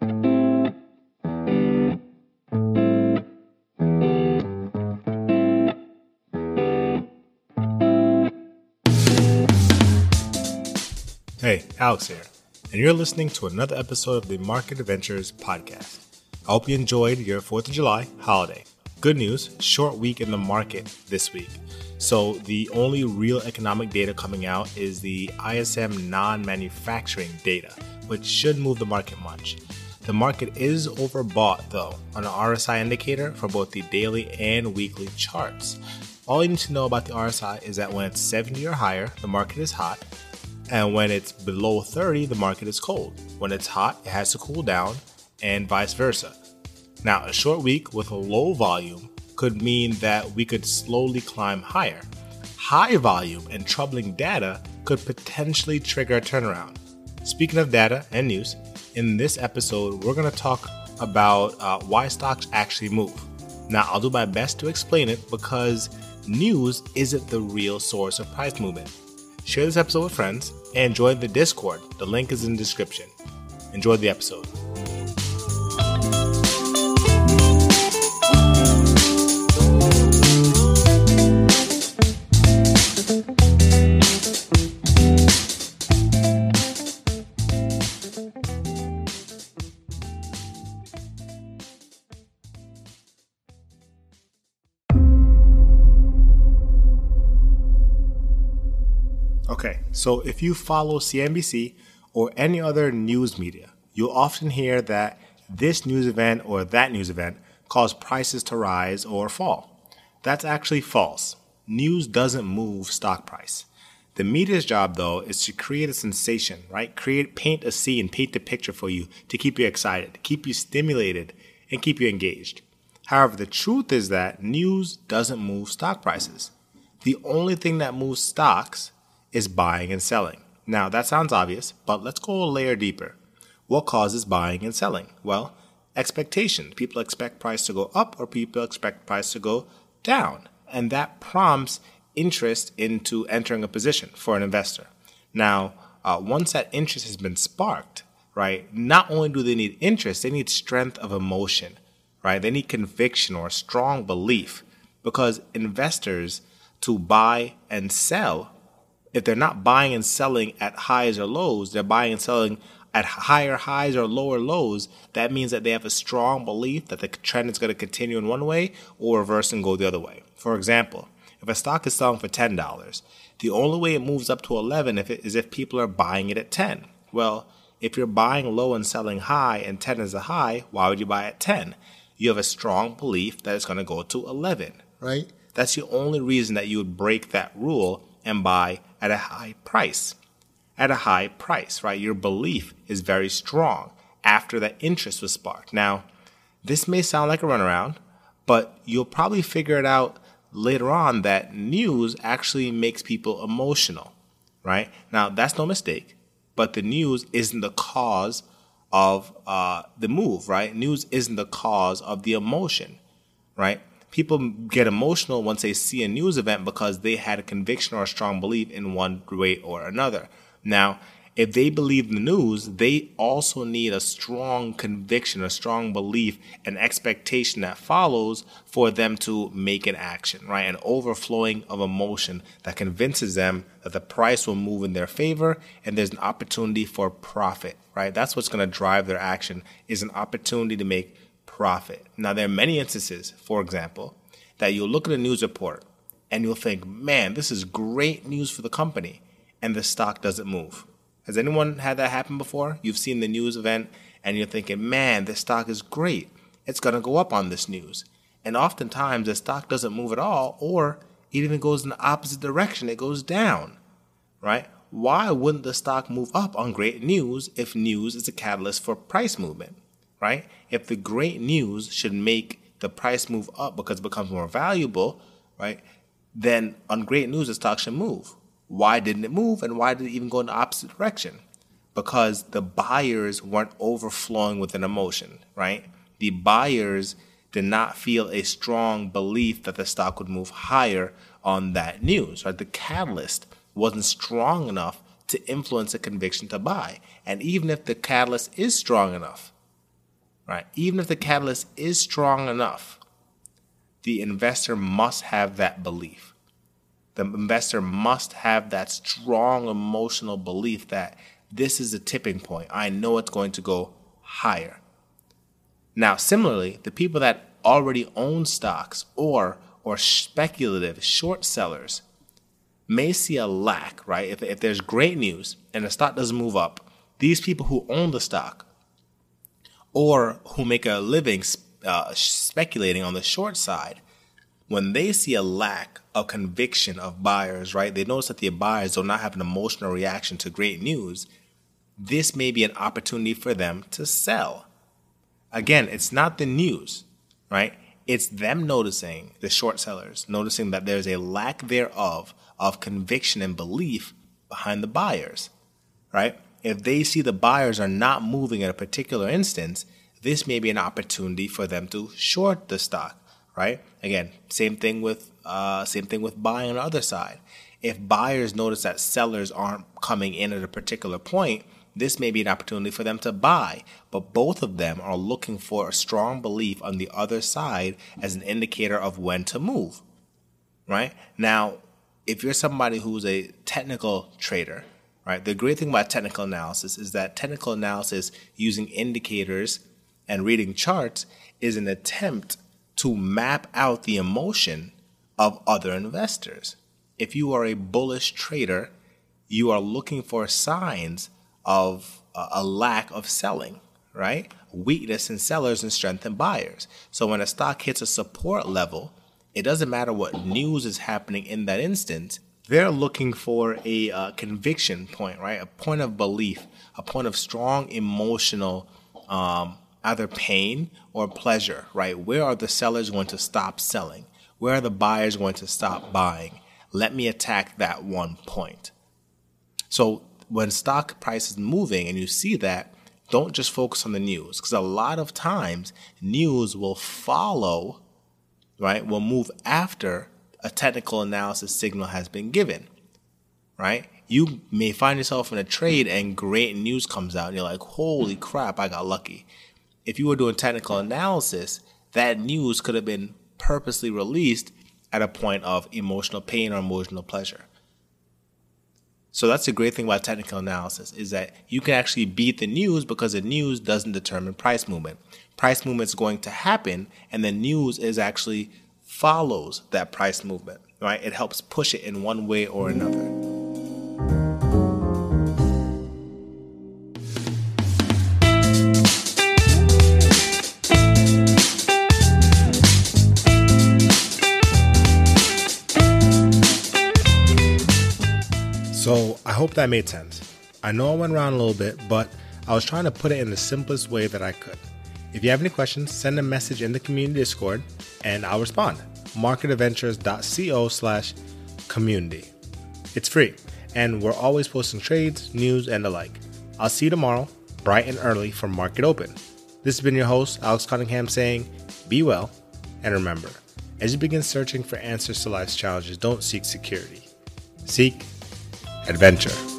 Hey, Alex here, and you're listening to another episode of the Market Adventures podcast. I hope you enjoyed your 4th of July holiday. Good news, short week in the market this week. So, the only real economic data coming out is the ISM non manufacturing data, which should move the market much. The market is overbought though on an RSI indicator for both the daily and weekly charts. All you need to know about the RSI is that when it's 70 or higher, the market is hot, and when it's below 30, the market is cold. When it's hot, it has to cool down, and vice versa. Now, a short week with a low volume could mean that we could slowly climb higher. High volume and troubling data could potentially trigger a turnaround. Speaking of data and news, in this episode, we're going to talk about uh, why stocks actually move. Now, I'll do my best to explain it because news isn't the real source of price movement. Share this episode with friends and join the Discord. The link is in the description. Enjoy the episode. Okay, so if you follow CNBC or any other news media, you'll often hear that this news event or that news event caused prices to rise or fall. That's actually false. News doesn't move stock price. The media's job, though, is to create a sensation, right? Create, paint a scene, paint the picture for you to keep you excited, keep you stimulated, and keep you engaged. However, the truth is that news doesn't move stock prices. The only thing that moves stocks is buying and selling. Now, that sounds obvious, but let's go a layer deeper. What causes buying and selling? Well, expectation. People expect price to go up or people expect price to go down. And that prompts interest into entering a position for an investor. Now, uh, once that interest has been sparked, right, not only do they need interest, they need strength of emotion, right? They need conviction or strong belief because investors to buy and sell if they're not buying and selling at highs or lows, they're buying and selling at higher highs or lower lows, that means that they have a strong belief that the trend is going to continue in one way or reverse and go the other way. For example, if a stock is selling for $10, the only way it moves up to 11 if it, is if people are buying it at 10. Well, if you're buying low and selling high and 10 is a high, why would you buy at 10? You have a strong belief that it's going to go to 11, right? That's the only reason that you would break that rule and buy at a high price. At a high price, right? Your belief is very strong after that interest was sparked. Now, this may sound like a runaround, but you'll probably figure it out later on that news actually makes people emotional, right? Now, that's no mistake, but the news isn't the cause of uh, the move, right? News isn't the cause of the emotion, right? People get emotional once they see a news event because they had a conviction or a strong belief in one way or another. Now, if they believe the news, they also need a strong conviction, a strong belief, an expectation that follows for them to make an action, right? An overflowing of emotion that convinces them that the price will move in their favor and there's an opportunity for profit, right? That's what's going to drive their action is an opportunity to make profit. Now, there are many instances, for example, that you'll look at a news report and you'll think, man, this is great news for the company, and the stock doesn't move. Has anyone had that happen before? You've seen the news event and you're thinking, man, this stock is great. It's going to go up on this news. And oftentimes the stock doesn't move at all, or it even goes in the opposite direction, it goes down, right? Why wouldn't the stock move up on great news if news is a catalyst for price movement? Right? If the great news should make the price move up because it becomes more valuable, right? Then on great news, the stock should move. Why didn't it move and why did it even go in the opposite direction? Because the buyers weren't overflowing with an emotion, right? The buyers did not feel a strong belief that the stock would move higher on that news, right? The catalyst wasn't strong enough to influence a conviction to buy. And even if the catalyst is strong enough, right? Even if the catalyst is strong enough, the investor must have that belief. The investor must have that strong emotional belief that this is a tipping point. I know it's going to go higher. Now, similarly, the people that already own stocks or or speculative short sellers may see a lack, right? If, if there's great news and the stock doesn't move up, these people who own the stock or who make a living uh, speculating on the short side, when they see a lack of conviction of buyers, right? They notice that the buyers do not have an emotional reaction to great news. This may be an opportunity for them to sell. Again, it's not the news, right? It's them noticing, the short sellers, noticing that there's a lack thereof of conviction and belief behind the buyers, right? If they see the buyers are not moving at a particular instance, this may be an opportunity for them to short the stock, right? Again, same thing with uh, same thing with buying on the other side. If buyers notice that sellers aren't coming in at a particular point, this may be an opportunity for them to buy. But both of them are looking for a strong belief on the other side as an indicator of when to move, right? Now, if you're somebody who's a technical trader, right? The great thing about technical analysis is that technical analysis using indicators and reading charts is an attempt to map out the emotion of other investors. If you are a bullish trader, you are looking for signs of a lack of selling, right? Weakness in sellers and strength in buyers. So when a stock hits a support level, it doesn't matter what news is happening in that instance. They're looking for a uh, conviction point, right? A point of belief, a point of strong emotional um, either pain or pleasure, right? Where are the sellers going to stop selling? Where are the buyers going to stop buying? Let me attack that one point. So when stock price is moving and you see that, don't just focus on the news because a lot of times news will follow right, will move after a technical analysis signal has been given, right? You may find yourself in a trade and great news comes out and you're like, holy crap, I got lucky. If you were doing technical analysis, that news could have been purposely released at a point of emotional pain or emotional pleasure. So that's the great thing about technical analysis is that you can actually beat the news because the news doesn't determine price movement. Price movement is going to happen and the news is actually follows that price movement, right? It helps push it in one way or another. So I hope that made sense. I know I went around a little bit, but I was trying to put it in the simplest way that I could. If you have any questions, send a message in the community Discord and I'll respond. Marketadventures.co slash community. It's free, and we're always posting trades, news, and the like. I'll see you tomorrow, bright and early, for Market Open. This has been your host, Alex Cunningham, saying, Be well, and remember, as you begin searching for answers to life's challenges, don't seek security. Seek adventure.